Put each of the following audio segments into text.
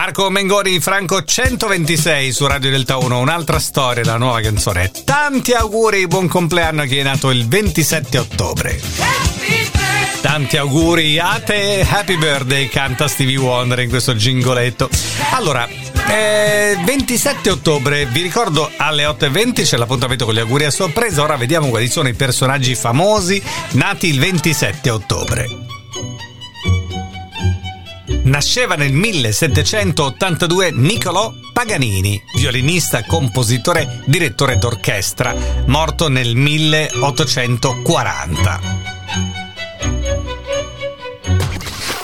Marco Mengoni, Franco 126 su Radio Delta 1, un'altra storia, la nuova canzone. Tanti auguri, buon compleanno a chi è nato il 27 ottobre. Tanti auguri a te, happy birthday, canta Stevie Wonder in questo gingoletto. Allora, eh, 27 ottobre, vi ricordo alle 8.20 c'è l'appuntamento con gli auguri a sorpresa, ora vediamo quali sono i personaggi famosi nati il 27 ottobre. Nasceva nel 1782 Niccolò Paganini, violinista, compositore, direttore d'orchestra, morto nel 1840.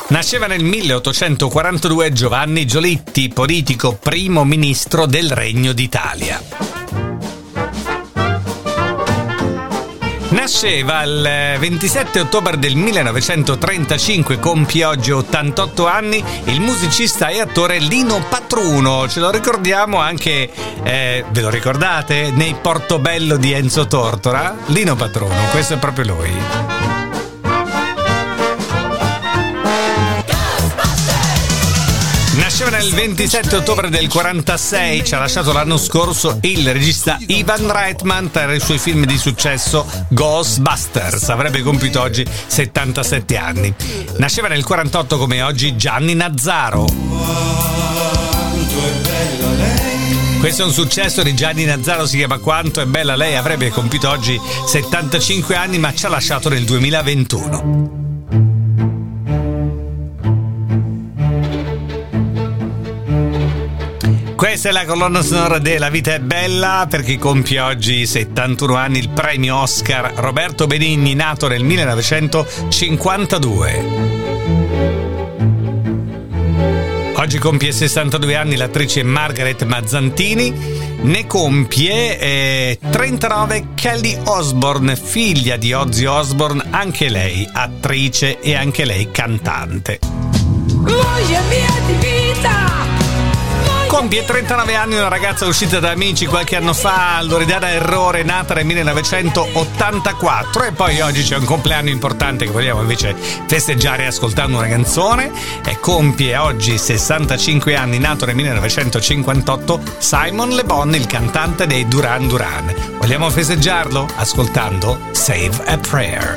Nasceva nel 1842 Giovanni Giolitti, politico primo ministro del Regno d'Italia. Nasceva il 27 ottobre del 1935, compie oggi 88 anni, il musicista e attore Lino Patruno. Ce lo ricordiamo anche, eh, ve lo ricordate, nei Portobello di Enzo Tortora? Lino Patruno, questo è proprio lui. Nasceva nel 27 ottobre del 46, ci ha lasciato l'anno scorso il regista Ivan Reitman tra i suoi film di successo Ghostbusters. Avrebbe compiuto oggi 77 anni. Nasceva nel 48 come oggi Gianni Nazzaro. Questo è un successo di Gianni Nazzaro, si chiama Quanto è bella lei, avrebbe compiuto oggi 75 anni ma ci ha lasciato nel 2021. Questa è la colonna sonora della vita è bella perché compie oggi 71 anni il premio Oscar Roberto Benigni, nato nel 1952. Oggi compie 62 anni l'attrice Margaret Mazzantini, ne compie eh, 39 Kelly Osborne, figlia di Ozzy Osbourne, anche lei attrice e anche lei cantante. Vita! Compie 39 anni una ragazza uscita da amici qualche anno fa, Loredana Errore, nata nel 1984 e poi oggi c'è un compleanno importante che vogliamo invece festeggiare ascoltando una canzone e compie oggi 65 anni, nato nel 1958, Simon Le Bon, il cantante dei Duran Duran. Vogliamo festeggiarlo ascoltando Save a Prayer.